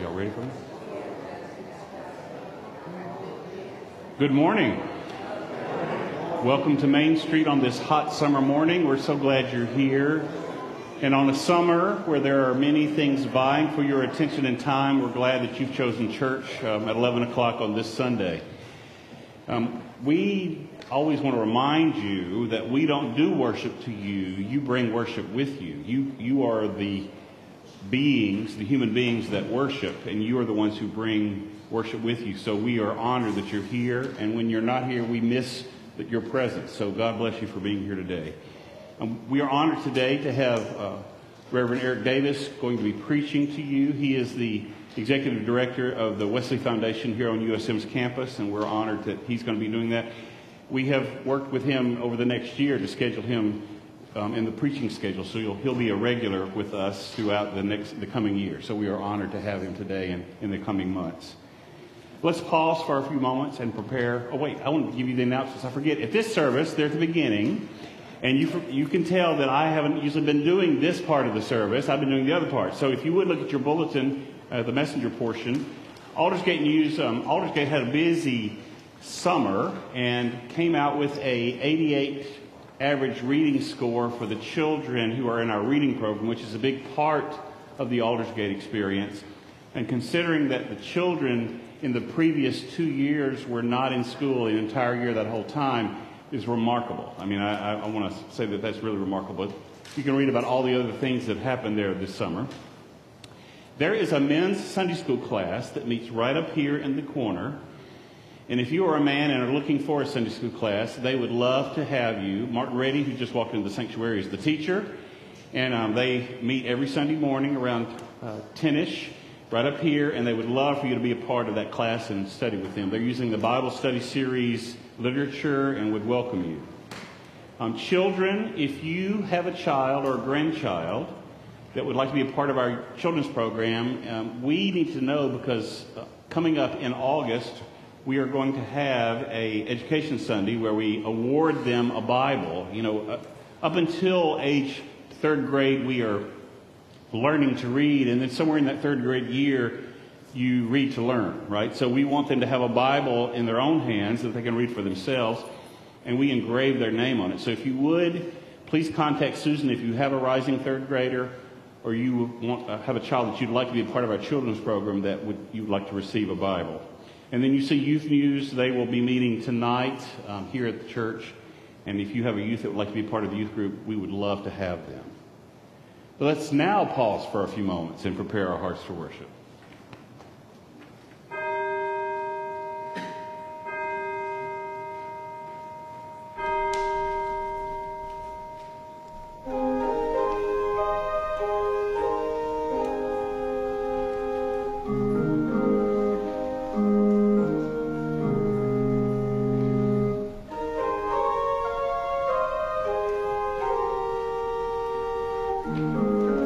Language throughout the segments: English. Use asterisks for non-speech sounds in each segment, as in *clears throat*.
Y'all ready for me? Good morning. Welcome to Main Street on this hot summer morning. We're so glad you're here. And on a summer where there are many things vying for your attention and time, we're glad that you've chosen church um, at 11 o'clock on this Sunday. Um, we always want to remind you that we don't do worship to you. You bring worship with you. You, you are the beings, the human beings that worship, and you are the ones who bring worship with you. So we are honored that you're here, and when you're not here, we miss that your presence. So God bless you for being here today. Um, we are honored today to have uh, Reverend Eric Davis going to be preaching to you. He is the executive director of the Wesley Foundation here on USM's campus, and we're honored that he's going to be doing that. We have worked with him over the next year to schedule him um, in the preaching schedule, so he'll, be a regular with us throughout the next the coming year. So we are honored to have him today and in the coming months. Let's pause for a few moments and prepare. Oh wait, I want to give you the announcements. I forget. At this service, there at the beginning, and you you can tell that I haven't usually been doing this part of the service. I've been doing the other part. So if you would look at your bulletin, uh, the messenger portion, Aldersgate News. Um, Aldersgate had a busy summer and came out with a 88 average reading score for the children who are in our reading program, which is a big part of the Aldersgate experience. And considering that the children in the previous two years were not in school the entire year that whole time is remarkable. I mean, I, I want to say that that's really remarkable. You can read about all the other things that happened there this summer. There is a men's Sunday school class that meets right up here in the corner and if you are a man and are looking for a Sunday school class, they would love to have you. Martin Reddy, who just walked into the sanctuary, is the teacher. And um, they meet every Sunday morning around uh, 10ish, right up here. And they would love for you to be a part of that class and study with them. They're using the Bible study series literature and would welcome you. Um, children, if you have a child or a grandchild that would like to be a part of our children's program, um, we need to know because uh, coming up in August, we are going to have a education Sunday where we award them a Bible. You know, uh, up until age third grade, we are learning to read, and then somewhere in that third grade year, you read to learn, right? So we want them to have a Bible in their own hands that they can read for themselves, and we engrave their name on it. So if you would, please contact Susan if you have a rising third grader or you want, uh, have a child that you'd like to be a part of our children's program that would, you'd like to receive a Bible. And then you see Youth News. They will be meeting tonight um, here at the church. And if you have a youth that would like to be part of the youth group, we would love to have them. But let's now pause for a few moments and prepare our hearts for worship. Música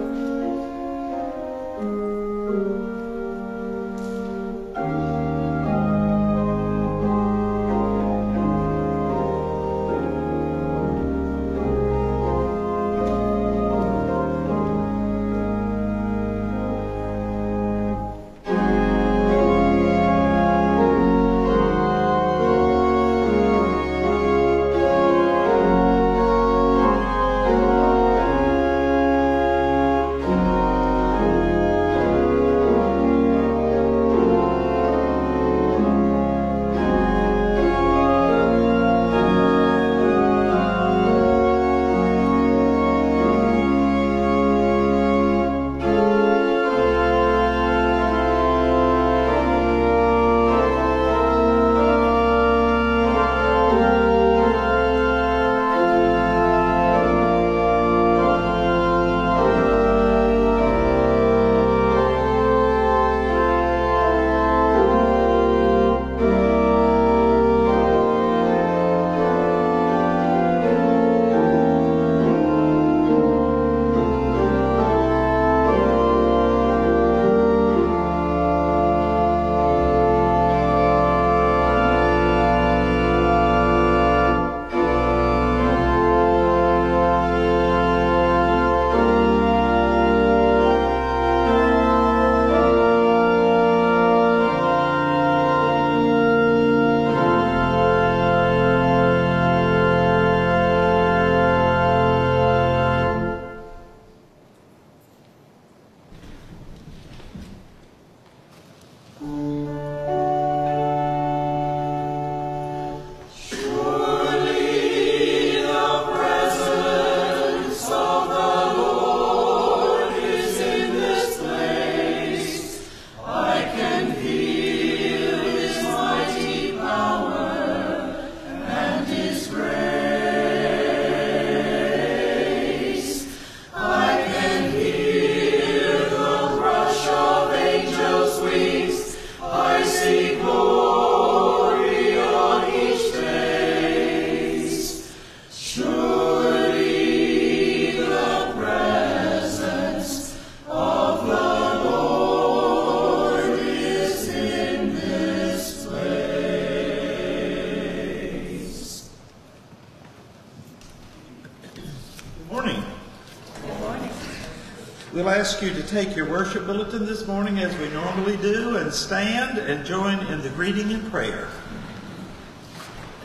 ask you to take your worship bulletin this morning as we normally do and stand and join in the greeting and prayer.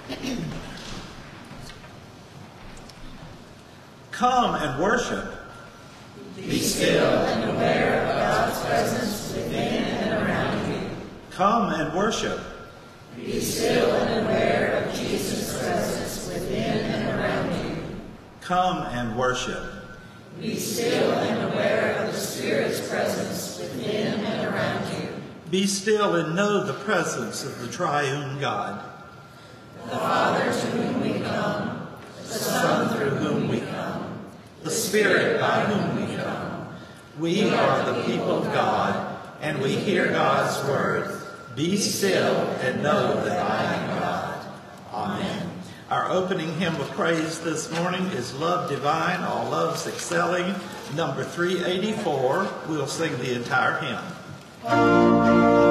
*clears throat* Come and worship. Be still and aware of God's presence within and around you. Come and worship. Be still and aware of Jesus' presence within and around you. Come and worship. Be still and aware of the Spirit's presence within and around you. Still and know the presence of the triune God. The Father to whom we come, the Son through whom we come, the Spirit by whom we come. We are the people of God, and we hear God's word. Be still and know that I am God. Amen. Our opening hymn of praise this morning is Love Divine, All Loves Excelling, number 384. We'll sing the entire hymn.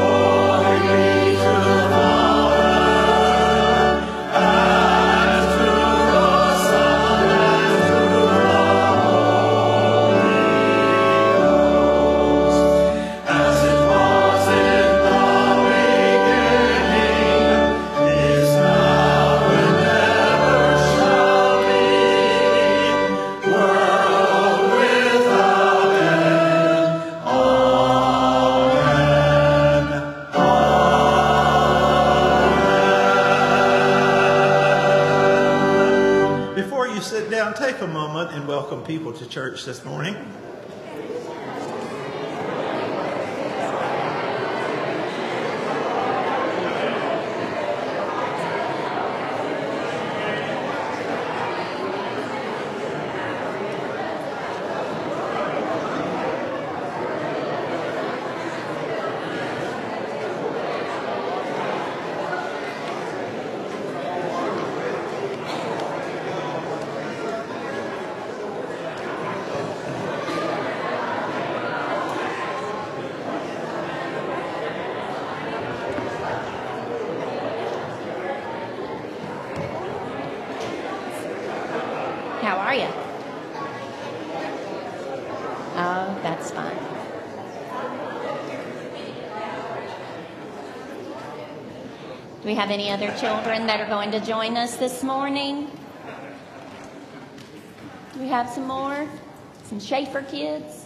this morning. How are you? Oh, that's fine. Do we have any other children that are going to join us this morning? We have some more? Some Schaefer kids?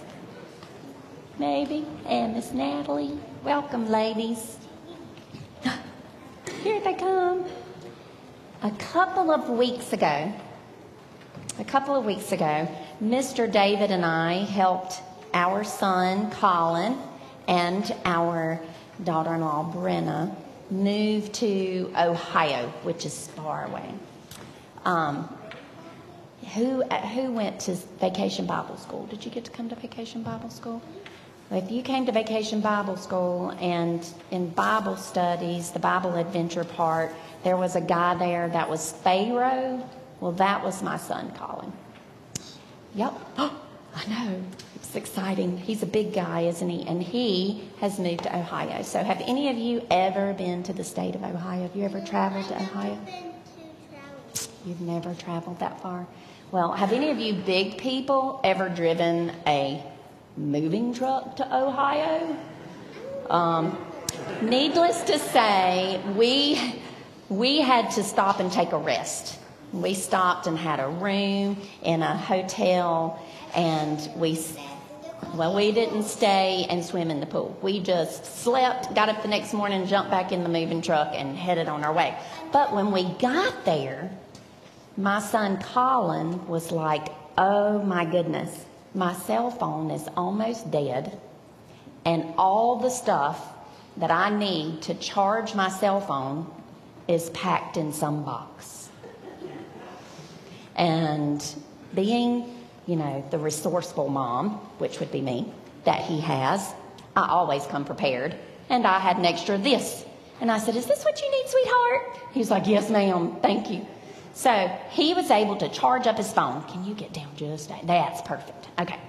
Maybe. And Miss Natalie. Welcome, ladies. *laughs* Here they come. A couple of weeks ago, a couple of weeks ago, Mr. David and I helped our son Colin and our daughter in law Brenna move to Ohio, which is far away. Um, who, who went to vacation Bible school? Did you get to come to vacation Bible school? If you came to Vacation Bible School and in Bible studies, the Bible adventure part, there was a guy there that was Pharaoh. Well, that was my son, Colin. Yep. *gasps* I know. It's exciting. He's a big guy, isn't he? And he has moved to Ohio. So, have any of you ever been to the state of Ohio? Have you ever traveled to Ohio? You've never traveled that far? Well, have any of you big people ever driven a moving truck to Ohio? Um, needless to say, we, we had to stop and take a rest. We stopped and had a room in a hotel, and we, well, we didn't stay and swim in the pool. We just slept, got up the next morning, jumped back in the moving truck, and headed on our way. But when we got there, my son Colin was like, oh my goodness, my cell phone is almost dead, and all the stuff that I need to charge my cell phone is packed in some box. And being, you know, the resourceful mom, which would be me, that he has, I always come prepared. And I had an extra this. And I said, Is this what you need, sweetheart? He was like, Yes, ma'am. Thank you. So he was able to charge up his phone. Can you get down just that? That's perfect. Okay.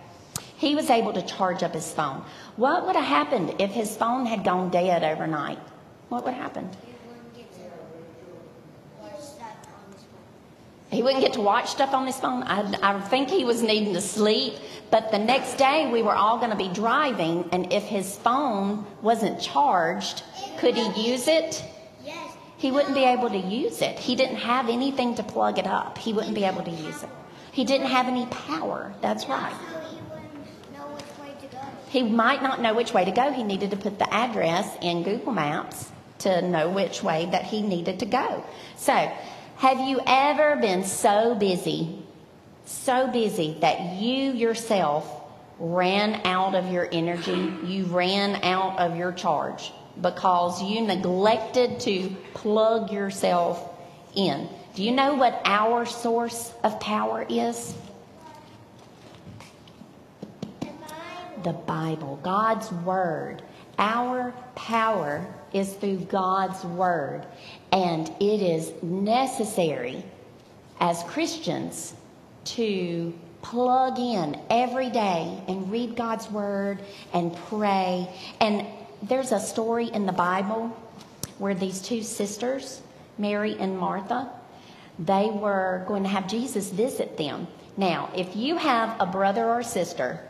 He was able to charge up his phone. What would have happened if his phone had gone dead overnight? What would have happened? He wouldn't get to watch stuff on his phone. I, I think he was needing to sleep. But the next day, we were all going to be driving, and if his phone wasn't charged, could he use it? He wouldn't be able to use it. He didn't have anything to plug it up. He wouldn't be able to use it. He didn't have any power. That's right. He might not know which way to go. He needed to put the address in Google Maps to know which way that he needed to go. So, have you ever been so busy, so busy that you yourself ran out of your energy? You ran out of your charge because you neglected to plug yourself in. Do you know what our source of power is? The Bible, God's Word. Our power is through God's Word. And it is necessary as Christians to plug in every day and read God's word and pray. And there's a story in the Bible where these two sisters, Mary and Martha, they were going to have Jesus visit them. Now, if you have a brother or sister,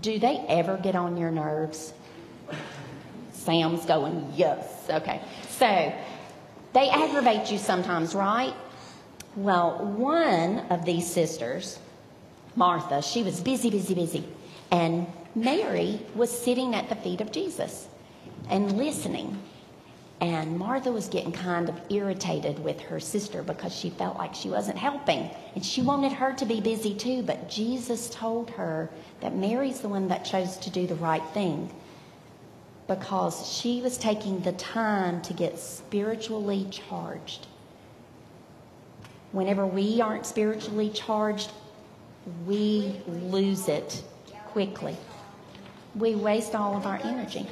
do they ever get on your nerves? Sam's going, yes. Okay. So they aggravate you sometimes, right? Well, one of these sisters, Martha, she was busy, busy, busy. And Mary was sitting at the feet of Jesus and listening. And Martha was getting kind of irritated with her sister because she felt like she wasn't helping. And she wanted her to be busy too. But Jesus told her that Mary's the one that chose to do the right thing because she was taking the time to get spiritually charged. Whenever we aren't spiritually charged, we lose it quickly. We waste all of our energy.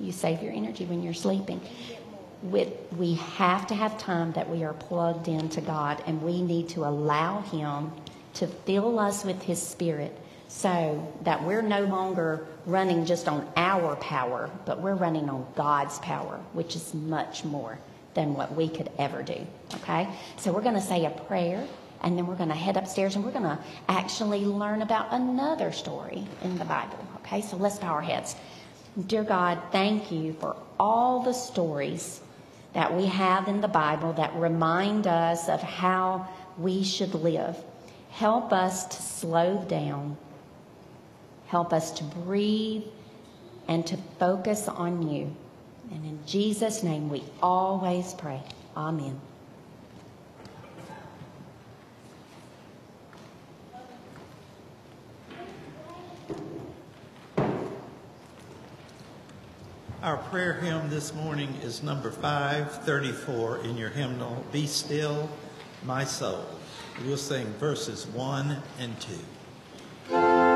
You save your energy when you're sleeping. We have to have time that we are plugged into God, and we need to allow Him to fill us with His Spirit so that we're no longer running just on our power, but we're running on God's power, which is much more than what we could ever do. Okay? So we're going to say a prayer, and then we're going to head upstairs and we're going to actually learn about another story in the Bible. Okay? So let's bow our heads. Dear God, thank you for all the stories that we have in the Bible that remind us of how we should live. Help us to slow down. Help us to breathe and to focus on you. And in Jesus' name we always pray. Amen. Our prayer hymn this morning is number 534 in your hymnal, Be Still, My Soul. We'll sing verses 1 and 2.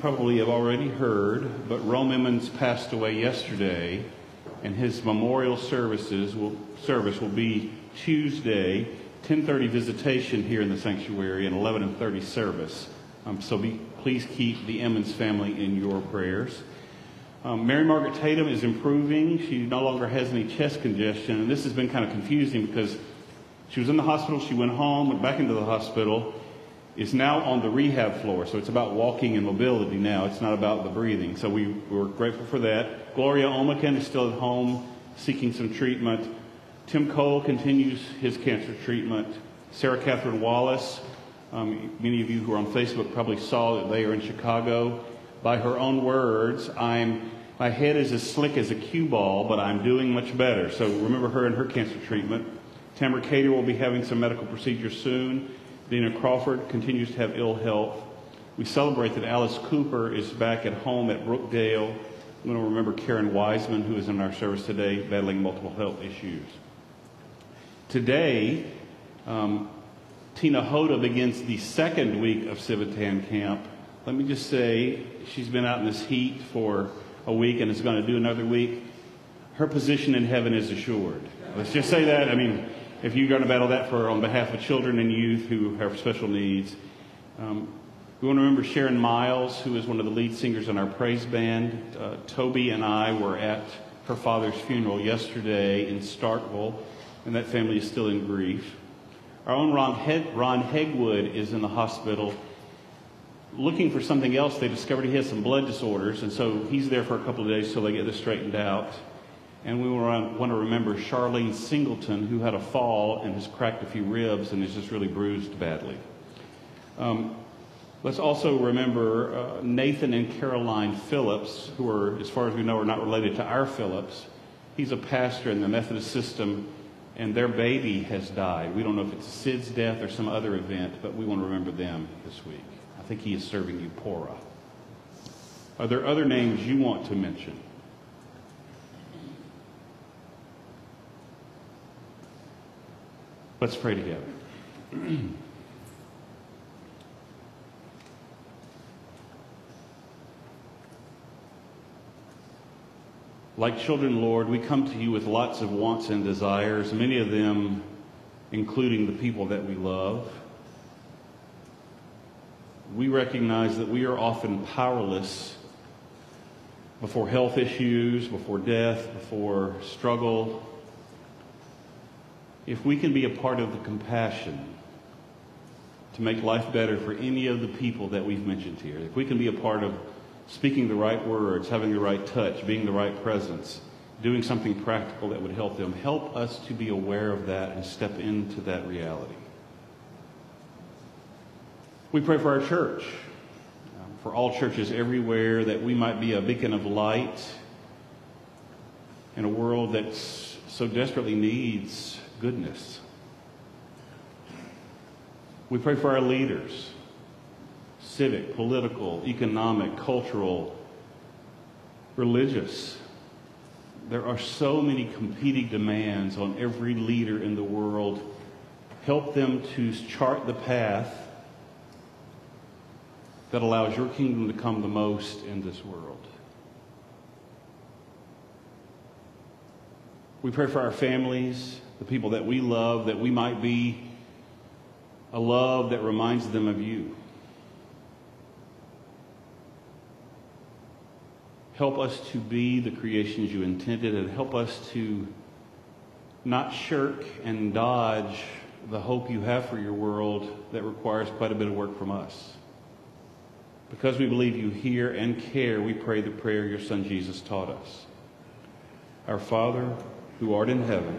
Probably have already heard, but Rome Emmons passed away yesterday, and his memorial services will, service will be Tuesday, 10:30 visitation here in the sanctuary, and 11:30 service Um, so be, please keep the Emmons family in your prayers. Um, Mary Margaret Tatum is improving. She no longer has any chest congestion. And this has been kind of confusing because she was in the hospital, she went home, went back into the hospital, is now on the rehab floor. So it's about walking and mobility now. It's not about the breathing. So we, we're grateful for that. Gloria Omaken is still at home seeking some treatment. Tim Cole continues his cancer treatment. Sarah Catherine Wallace, um, many of you who are on Facebook probably saw that they are in Chicago. By her own words, I'm, my head is as slick as a cue ball, but I'm doing much better. So remember her and her cancer treatment. Tamara Cater will be having some medical procedures soon. Dina Crawford continues to have ill health. We celebrate that Alice Cooper is back at home at Brookdale. We want to remember Karen Wiseman, who is in our service today, battling multiple health issues. Today, um, Tina Hoda begins the second week of Civitan Camp. Let me just say, she's been out in this heat for a week and is going to do another week. Her position in heaven is assured. Let's just say that. I mean, if you're going to battle that for on behalf of children and youth who have special needs. Um, we want to remember Sharon Miles, who is one of the lead singers in our praise band. Uh, Toby and I were at her father's funeral yesterday in Starkville, and that family is still in grief. Our own Ron, Head, Ron Hegwood is in the hospital looking for something else. They discovered he has some blood disorders, and so he's there for a couple of days till they get this straightened out. And we want to remember Charlene Singleton, who had a fall and has cracked a few ribs and is just really bruised badly. Um, let's also remember uh, Nathan and Caroline Phillips, who are, as far as we know, are not related to our Phillips. He's a pastor in the Methodist system, and their baby has died. We don't know if it's SIDS death or some other event, but we want to remember them this week. I think he is serving you Pora. Are there other names you want to mention? Let's pray together. *clears throat* like children, Lord, we come to you with lots of wants and desires, many of them including the people that we love. We recognize that we are often powerless before health issues, before death, before struggle, if we can be a part of the compassion to make life better for any of the people that we've mentioned here, if we can be a part of speaking the right words, having the right touch, being the right presence, doing something practical that would help them, help us to be aware of that and step into that reality. We pray for our church, um, for all churches everywhere, that we might be a beacon of light in a world that so desperately needs goodness. We pray for our leaders civic, political, economic, cultural, religious. There are so many competing demands on every leader in the world. Help them to chart the path that allows your kingdom to come the most in this world. We pray for our families the people that we love, that we might be a love that reminds them of you. Help us to be the creations you intended and help us to not shirk and dodge the hope you have for your world that requires quite a bit of work from us. Because we believe you hear and care, we pray the prayer your Son Jesus taught us. Our Father, who art in heaven,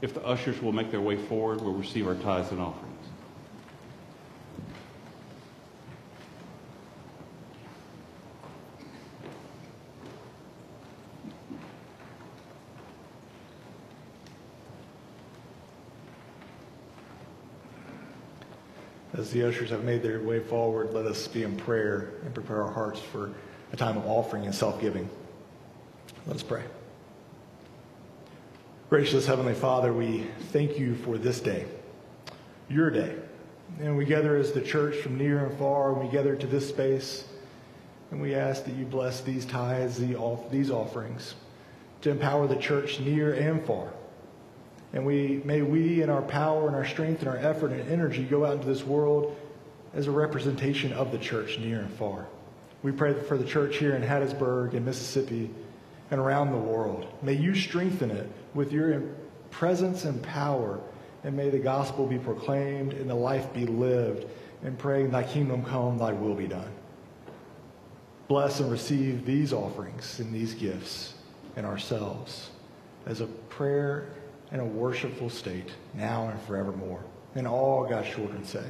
If the ushers will make their way forward, we'll receive our tithes and offerings. As the ushers have made their way forward, let us be in prayer and prepare our hearts for a time of offering and self giving. Let us pray. Gracious Heavenly Father, we thank you for this day, your day. And we gather as the church from near and far, and we gather to this space, and we ask that you bless these tithes, these offerings, to empower the church near and far. And we, may we, in our power and our strength and our effort and energy, go out into this world as a representation of the church near and far. We pray for the church here in Hattiesburg and Mississippi and around the world. May you strengthen it with your presence and power, and may the gospel be proclaimed and the life be lived, and praying, Thy kingdom come, Thy will be done. Bless and receive these offerings and these gifts and ourselves as a prayer and a worshipful state now and forevermore. And all God's children say,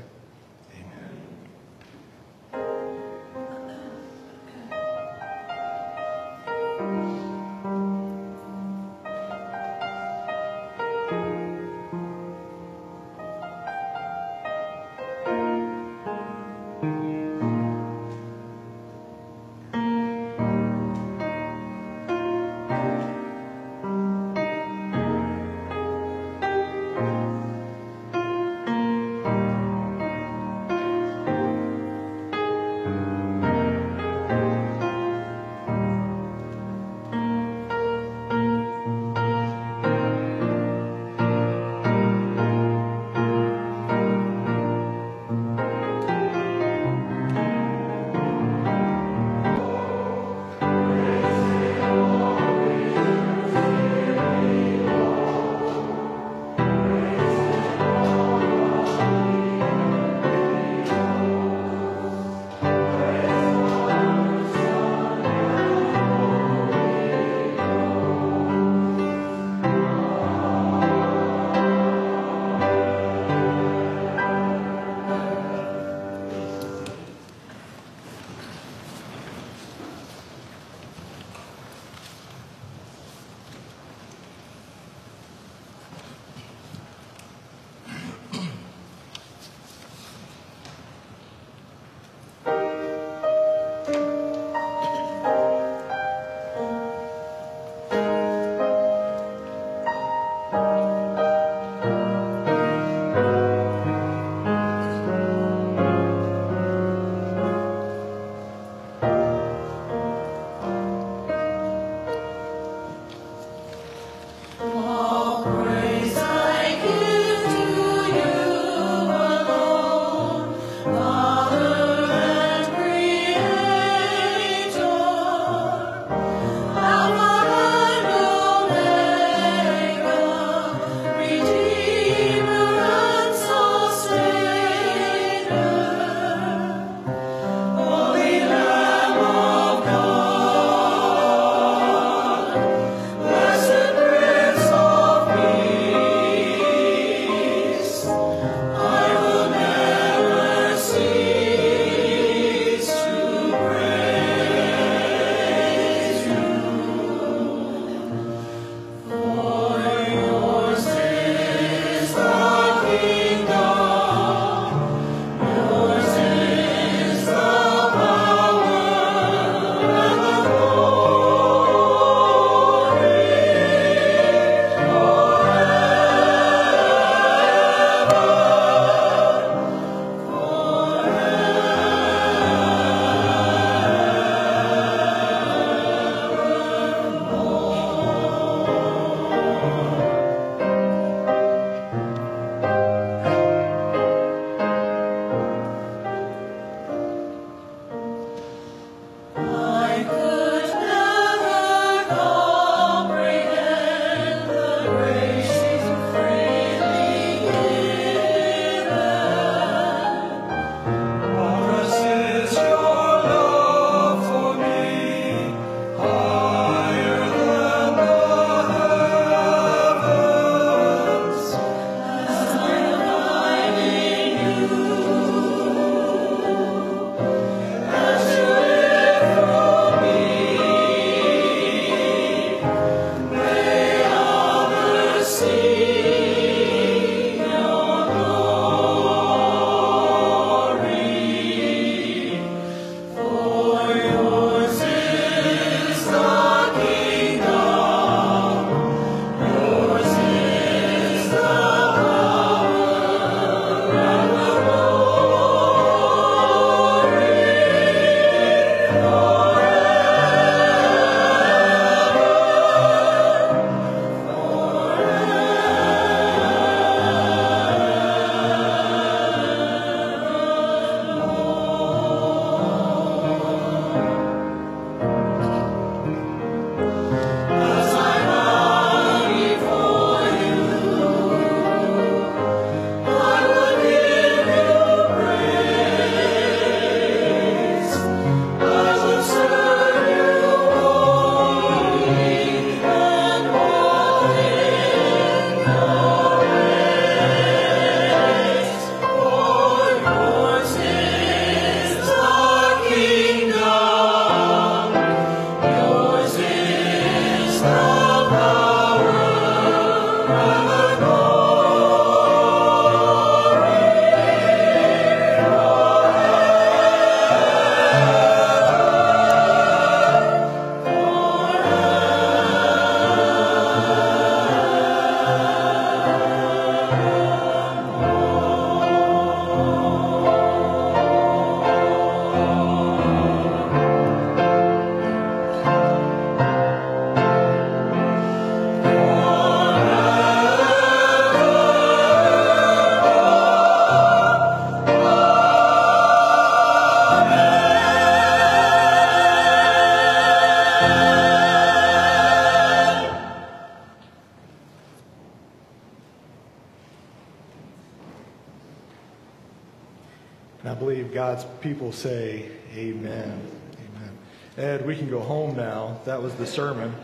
people say, Amen. Amen. Ed, we can go home now. That was the sermon.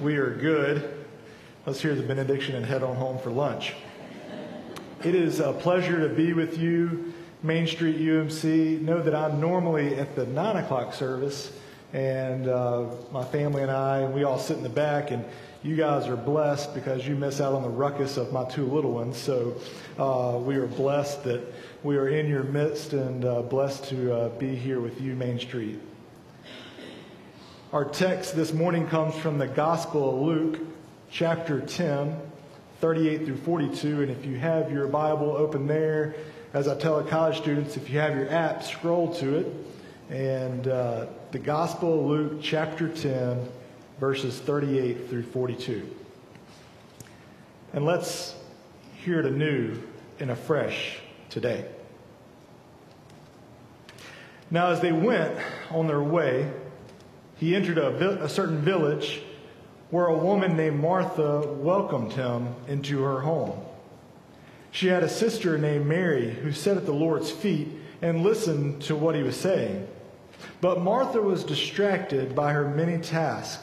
We are good. Let's hear the benediction and head on home for lunch. It is a pleasure to be with you, Main Street UMC. Know that I'm normally at the 9 o'clock service, and uh, my family and I, we all sit in the back, and you guys are blessed because you miss out on the ruckus of my two little ones. So uh, we are blessed that we are in your midst and uh, blessed to uh, be here with you, Main Street. Our text this morning comes from the Gospel of Luke, chapter 10, 38 through 42. And if you have your Bible open there, as I tell college students, if you have your app, scroll to it. And uh, the Gospel of Luke, chapter 10, verses 38 through 42. And let's hear it anew and afresh today. Now, as they went on their way, he entered a, a, certain village where a woman named Martha welcomed him into her home. She had a sister named Mary who sat at the Lord's feet and listened to what he was saying. But Martha was distracted by her many tasks.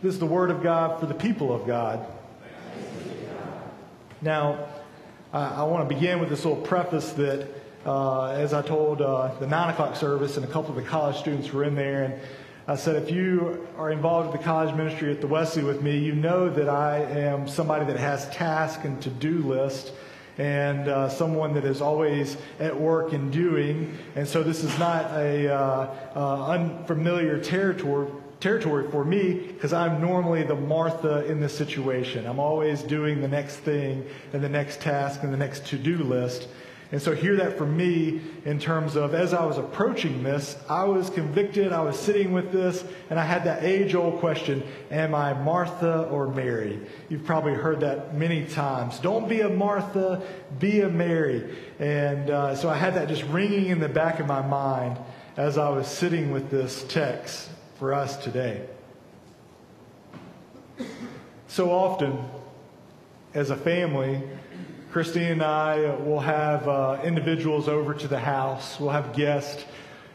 This is the word of God for the people of God. Now, uh, I want to begin with this little preface that, uh, as I told uh, the 9 o'clock service, and a couple of the college students were in there, and I said, if you are involved with the college ministry at the Wesley with me, you know that I am somebody that has task and to do list and uh, someone that is always at work and doing. And so this is not a uh, uh, unfamiliar territory. Territory for me because I'm normally the Martha in this situation. I'm always doing the next thing and the next task and the next to do list. And so, hear that from me in terms of as I was approaching this, I was convicted, I was sitting with this, and I had that age old question Am I Martha or Mary? You've probably heard that many times. Don't be a Martha, be a Mary. And uh, so, I had that just ringing in the back of my mind as I was sitting with this text for us today. So often, as a family, Christine and I will have uh, individuals over to the house. We'll have guests.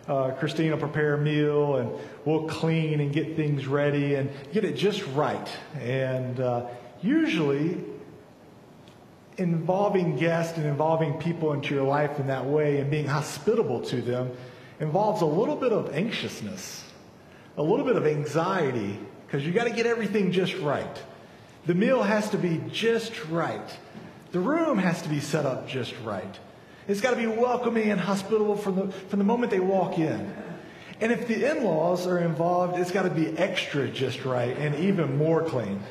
Uh, Christine will prepare a meal and we'll clean and get things ready and get it just right. And uh, usually, involving guests and involving people into your life in that way and being hospitable to them involves a little bit of anxiousness, a little bit of anxiety, because you got to get everything just right. The meal has to be just right. The room has to be set up just right. It's got to be welcoming and hospitable from the, from the moment they walk in. And if the in laws are involved, it's got to be extra just right and even more clean.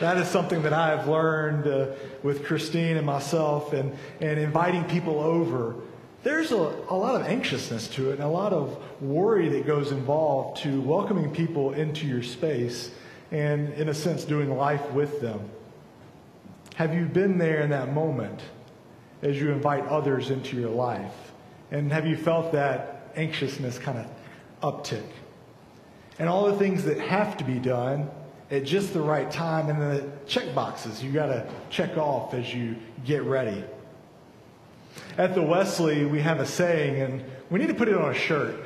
That is something that I have learned uh, with Christine and myself and, and inviting people over. There's a, a lot of anxiousness to it and a lot of worry that goes involved to welcoming people into your space and, in a sense, doing life with them. Have you been there in that moment as you invite others into your life? And have you felt that anxiousness kind of uptick? And all the things that have to be done at just the right time, and the check boxes you got to check off as you get ready. At the Wesley, we have a saying, and we need to put it on a shirt.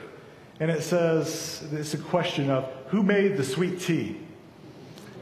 And it says, it's a question of who made the sweet tea?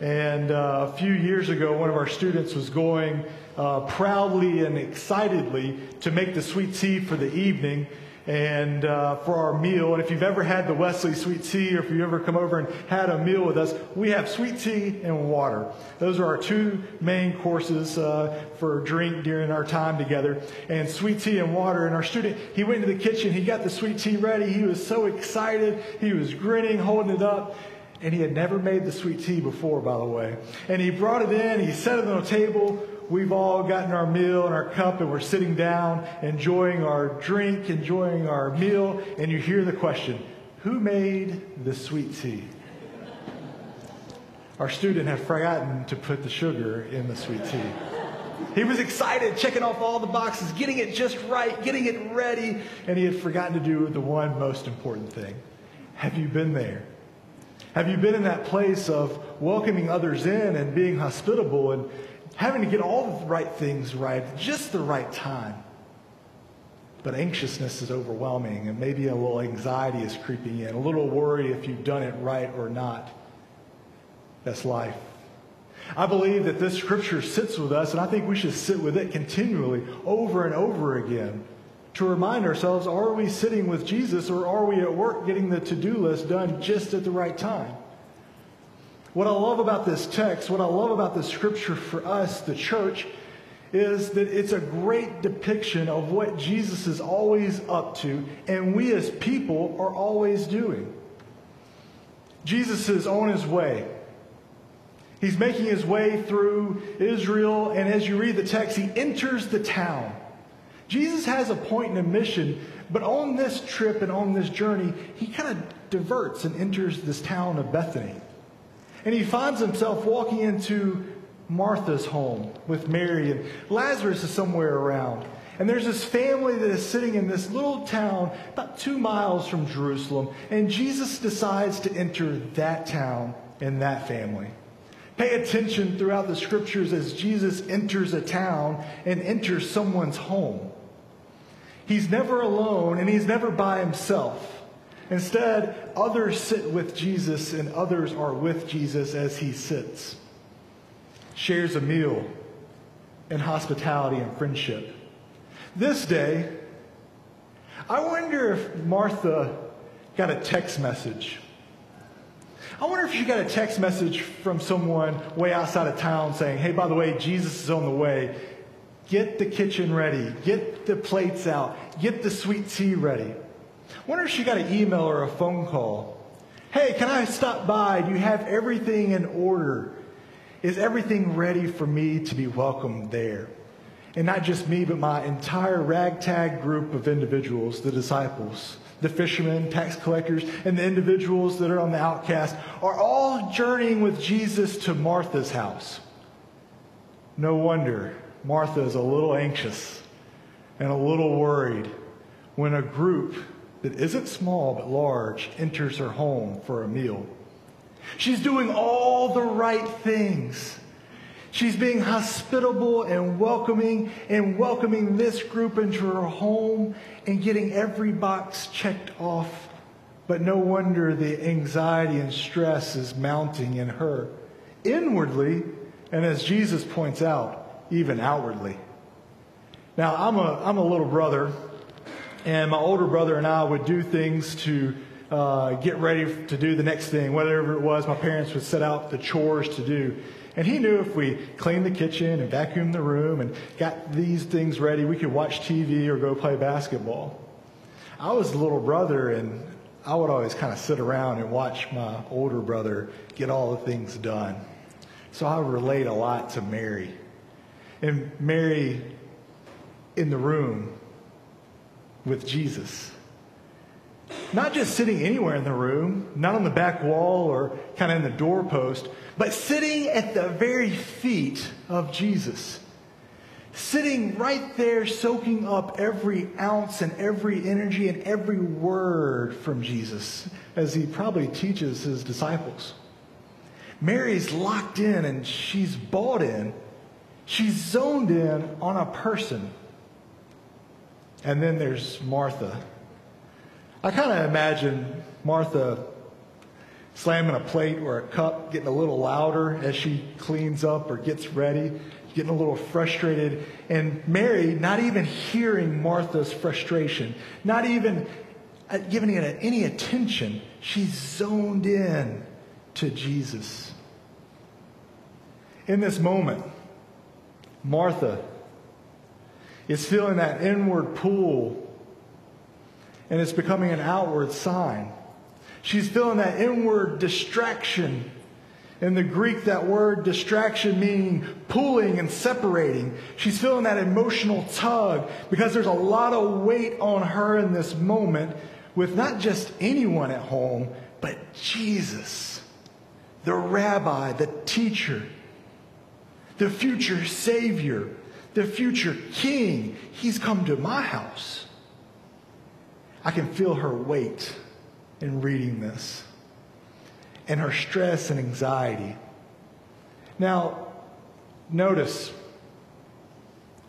And uh, a few years ago, one of our students was going uh, proudly and excitedly to make the sweet tea for the evening and uh, for our meal. And if you've ever had the Wesley sweet tea, or if you've ever come over and had a meal with us, we have sweet tea and water. Those are our two main courses uh, for drink during our time together. And sweet tea and water. And our student, he went into the kitchen, he got the sweet tea ready. He was so excited, he was grinning, holding it up. And he had never made the sweet tea before, by the way. And he brought it in, he set it on a table we've all gotten our meal and our cup and we're sitting down enjoying our drink, enjoying our meal, and you hear the question, Who made the sweet tea? Our student had forgotten to put the sugar in the sweet tea. He was excited, checking off all the boxes, getting it just right, getting it ready, and he had forgotten to do the one most important thing. Have you been there? Have you been in that place of welcoming others in and being hospitable and having to get all the right things right just the right time. But anxiousness is overwhelming, and maybe a little anxiety is creeping in, a little worry if you've done it right or not. That's life. I believe that this scripture sits with us, and I think we should sit with it continually, over and over again, to remind ourselves are we sitting with Jesus or are we at work getting the to do list done just at the right time? What I love about this text, what I love about this scripture for us, the church, is that it's a great depiction of what Jesus is always up to and we as people are always doing. Jesus is on his way. He's making his way through Israel, and as you read the text, he enters the town. Jesus has a point and a mission, but on this trip and on this journey, he kind of diverts and enters this town of Bethany. And he finds himself walking into Martha's home with Mary, and Lazarus is somewhere around. And there's this family that is sitting in this little town about two miles from Jerusalem, and Jesus decides to enter that town and that family. Pay attention throughout the scriptures as Jesus enters a town and enters someone's home. He's never alone and he's never by himself. Instead, others sit with Jesus and others are with Jesus as he sits, shares a meal and hospitality and friendship. This day, I wonder if Martha got a text message. I wonder if she got a text message from someone way outside of town saying, hey, by the way, Jesus is on the way. Get the kitchen ready. Get the plates out. Get the sweet tea ready. Wonder if she got an email or a phone call. Hey, can I stop by? Do you have everything in order? Is everything ready for me to be welcomed there? And not just me, but my entire ragtag group of individuals, the disciples, the fishermen, tax collectors, and the individuals that are on the outcast, are all journeying with Jesus to Martha's house. No wonder Martha is a little anxious and a little worried when a group that isn't small but large enters her home for a meal. She's doing all the right things. She's being hospitable and welcoming and welcoming this group into her home and getting every box checked off. But no wonder the anxiety and stress is mounting in her inwardly, and as Jesus points out, even outwardly. Now, I'm a, I'm a little brother and my older brother and I would do things to uh, get ready to do the next thing, whatever it was. My parents would set out the chores to do. And he knew if we cleaned the kitchen and vacuumed the room and got these things ready, we could watch TV or go play basketball. I was a little brother, and I would always kind of sit around and watch my older brother get all the things done. So I relate a lot to Mary. And Mary in the room with Jesus. Not just sitting anywhere in the room, not on the back wall or kind of in the doorpost, but sitting at the very feet of Jesus. Sitting right there, soaking up every ounce and every energy and every word from Jesus as he probably teaches his disciples. Mary's locked in and she's bought in. She's zoned in on a person. And then there's Martha. I kind of imagine Martha slamming a plate or a cup, getting a little louder as she cleans up or gets ready, getting a little frustrated. And Mary not even hearing Martha's frustration, not even uh, giving it any attention. She's zoned in to Jesus. In this moment, Martha is feeling that inward pull and it's becoming an outward sign. She's feeling that inward distraction. In the Greek, that word distraction meaning pulling and separating. She's feeling that emotional tug because there's a lot of weight on her in this moment with not just anyone at home, but Jesus, the rabbi, the teacher, the future Savior, the future King. He's come to my house. I can feel her weight in reading this and her stress and anxiety. Now, notice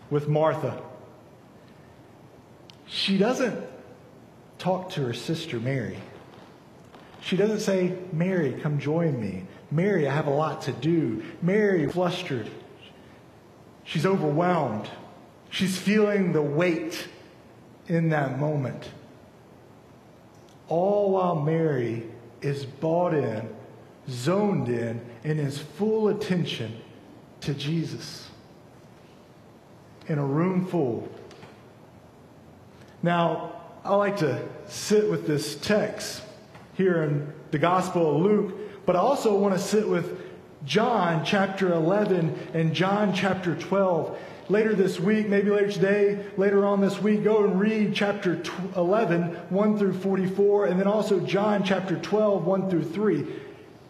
with Martha, she doesn't talk to her sister Mary. She doesn't say, Mary, come join me. Mary, I have a lot to do. Mary, flustered. She's overwhelmed. She's feeling the weight in that moment. All while Mary is bought in, zoned in, and is full attention to Jesus in a room full. Now, I like to sit with this text here in the Gospel of Luke, but I also want to sit with John chapter 11 and John chapter 12 later this week, maybe later today, later on this week, go and read chapter 11, 1 through 44, and then also John chapter 12, 1 through 3.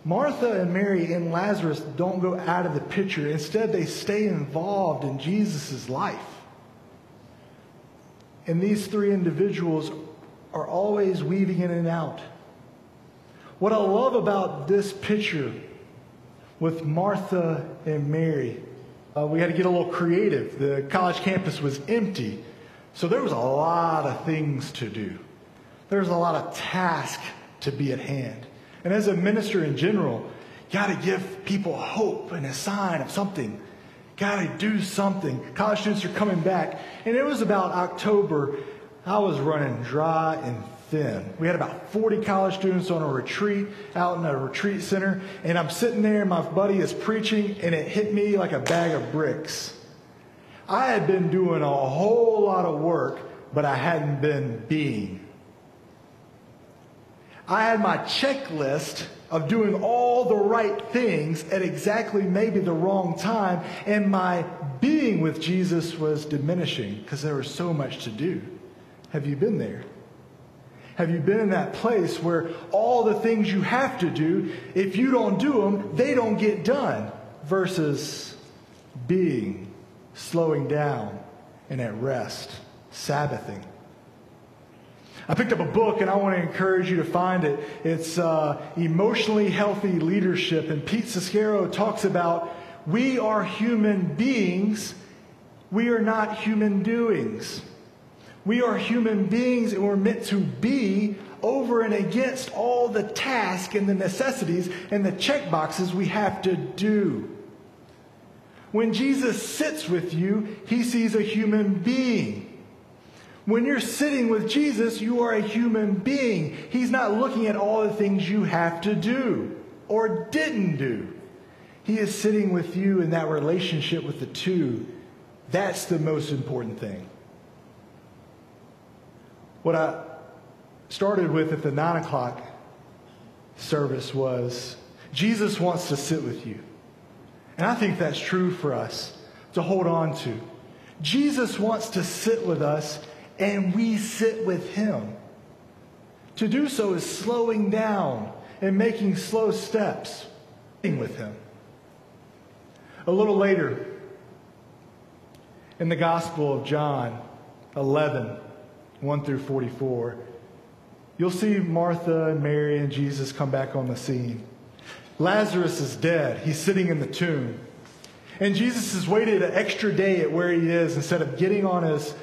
Martha and Mary and Lazarus don't go out of the picture. Instead, they stay involved in Jesus' life. And these three individuals are always weaving in and out. What I love about this picture with Martha and Mary uh, we had to get a little creative. The college campus was empty, so there was a lot of things to do. There was a lot of tasks to be at hand. And as a minister in general, you got to give people hope and a sign of something. Got to do something. College students are coming back. And it was about October. I was running dry and thin. We had about 40 college students on a retreat out in a retreat center, and I'm sitting there, and my buddy is preaching, and it hit me like a bag of bricks. I had been doing a whole lot of work, but I hadn't been being. I had my checklist of doing all the right things at exactly maybe the wrong time, and my being with Jesus was diminishing because there was so much to do. Have you been there? Have you been in that place where all the things you have to do, if you don't do them, they don't get done? Versus being, slowing down, and at rest, Sabbathing. I picked up a book and I want to encourage you to find it. It's uh, Emotionally Healthy Leadership. And Pete Scazzero talks about we are human beings, we are not human doings. We are human beings and we're meant to be over and against all the tasks and the necessities and the check boxes we have to do. When Jesus sits with you, he sees a human being. When you're sitting with Jesus, you are a human being. He's not looking at all the things you have to do or didn't do. He is sitting with you in that relationship with the two. That's the most important thing. What I started with at the nine o'clock service was Jesus wants to sit with you. And I think that's true for us to hold on to. Jesus wants to sit with us, and we sit with him. To do so is slowing down and making slow steps with him. A little later, in the Gospel of John 11, 1 through 44, you'll see Martha and Mary and Jesus come back on the scene. Lazarus is dead. He's sitting in the tomb. And Jesus has waited an extra day at where he is instead of getting on his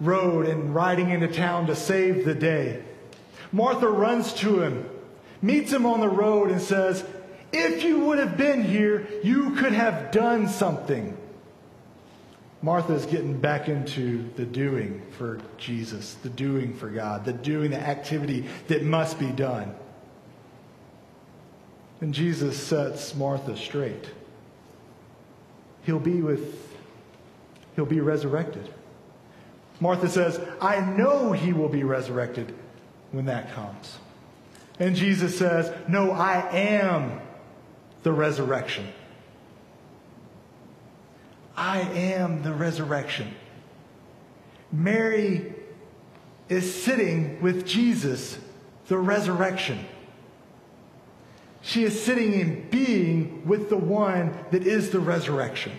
road and riding into town to save the day. Martha runs to him, meets him on the road, and says, If you would have been here, you could have done something. Martha is getting back into the doing for Jesus, the doing for God, the doing, the activity that must be done. And Jesus sets Martha straight. He'll be with, he'll be resurrected. Martha says, I know he will be resurrected when that comes. And Jesus says, No, I am the resurrection. I am the resurrection. Mary is sitting with Jesus, the resurrection. She is sitting in being with the one that is the resurrection.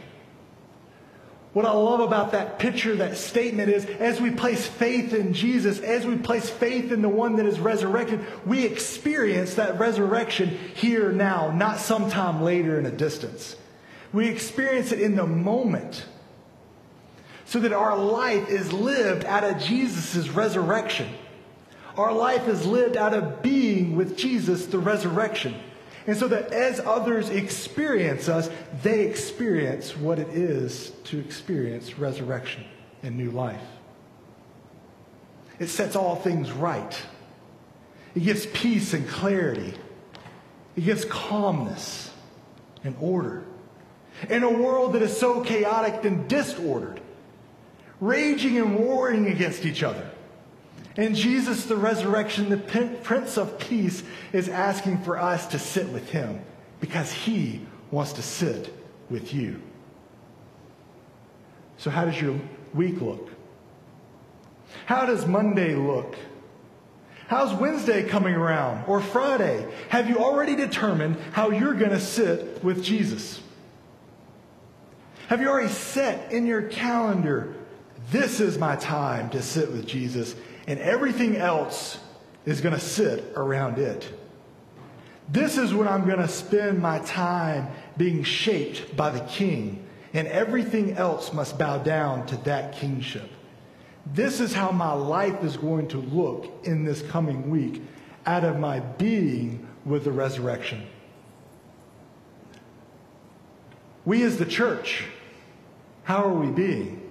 What I love about that picture, that statement is as we place faith in Jesus, as we place faith in the one that is resurrected, we experience that resurrection here now, not sometime later in a distance. We experience it in the moment so that our life is lived out of Jesus' resurrection. Our life is lived out of being with Jesus, the resurrection. And so that as others experience us, they experience what it is to experience resurrection and new life. It sets all things right. It gives peace and clarity. It gives calmness and order. In a world that is so chaotic and disordered, raging and warring against each other. And Jesus, the resurrection, the Prince of Peace, is asking for us to sit with him because he wants to sit with you. So, how does your week look? How does Monday look? How's Wednesday coming around or Friday? Have you already determined how you're going to sit with Jesus? Have you already set in your calendar, this is my time to sit with Jesus and everything else is going to sit around it. This is when I'm going to spend my time being shaped by the king, and everything else must bow down to that kingship. This is how my life is going to look in this coming week out of my being with the resurrection. We as the church, how are we being?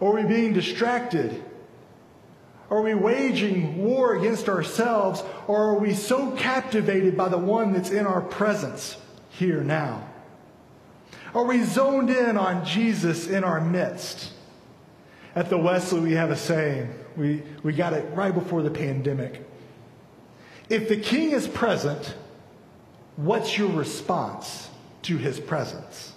Are we being distracted are we waging war against ourselves, or are we so captivated by the one that's in our presence here now? Are we zoned in on Jesus in our midst? At the Wesley, we have a saying. We, we got it right before the pandemic. If the king is present, what's your response to his presence?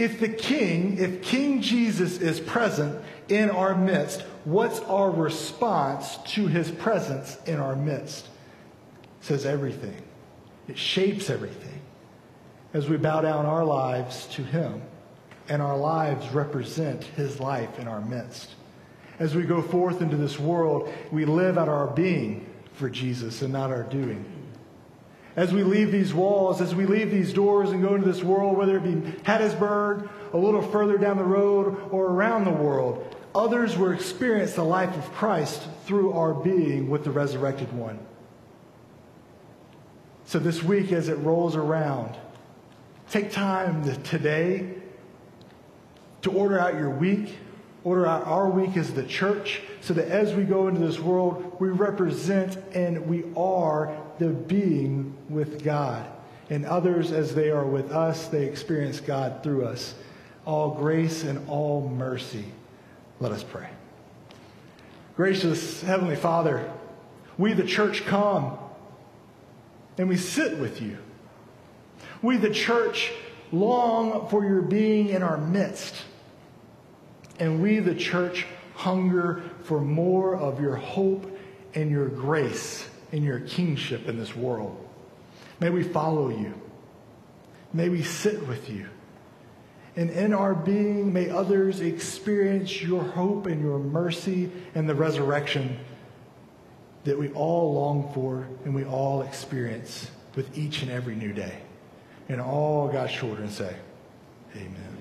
If the king, if King Jesus is present in our midst, what's our response to his presence in our midst? It says everything. It shapes everything as we bow down our lives to him and our lives represent his life in our midst. As we go forth into this world, we live out our being for Jesus and not our doing. As we leave these walls, as we leave these doors and go into this world, whether it be Hattiesburg, a little further down the road, or around the world, others will experience the life of Christ through our being with the resurrected one. So this week, as it rolls around, take time today to order out your week, order out our week as the church, so that as we go into this world, we represent and we are the being with God. And others, as they are with us, they experience God through us. All grace and all mercy. Let us pray. Gracious Heavenly Father, we, the church, come and we sit with you. We, the church, long for your being in our midst. And we, the church, hunger for more of your hope and your grace and your kingship in this world. May we follow you. May we sit with you. And in our being, may others experience your hope and your mercy and the resurrection that we all long for and we all experience with each and every new day. And all God's children say, Amen.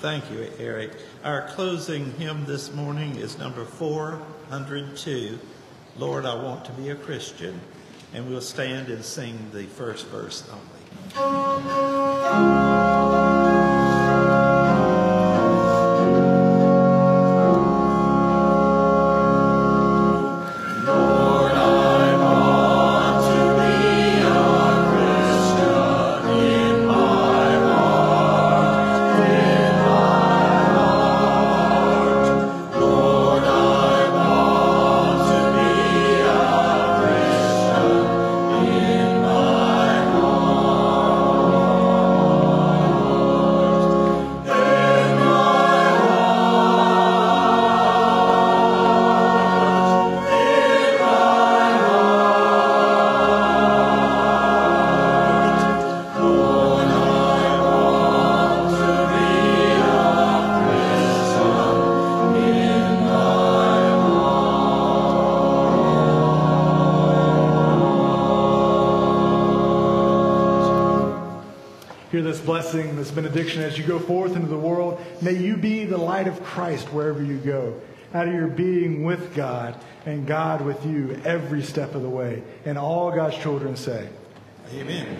Thank you, Eric. Our closing hymn this morning is number 402, Lord, I Want to Be a Christian. And we'll stand and sing the first verse only. blessing, this benediction as you go forth into the world. May you be the light of Christ wherever you go, out of your being with God and God with you every step of the way. And all God's children say, Amen.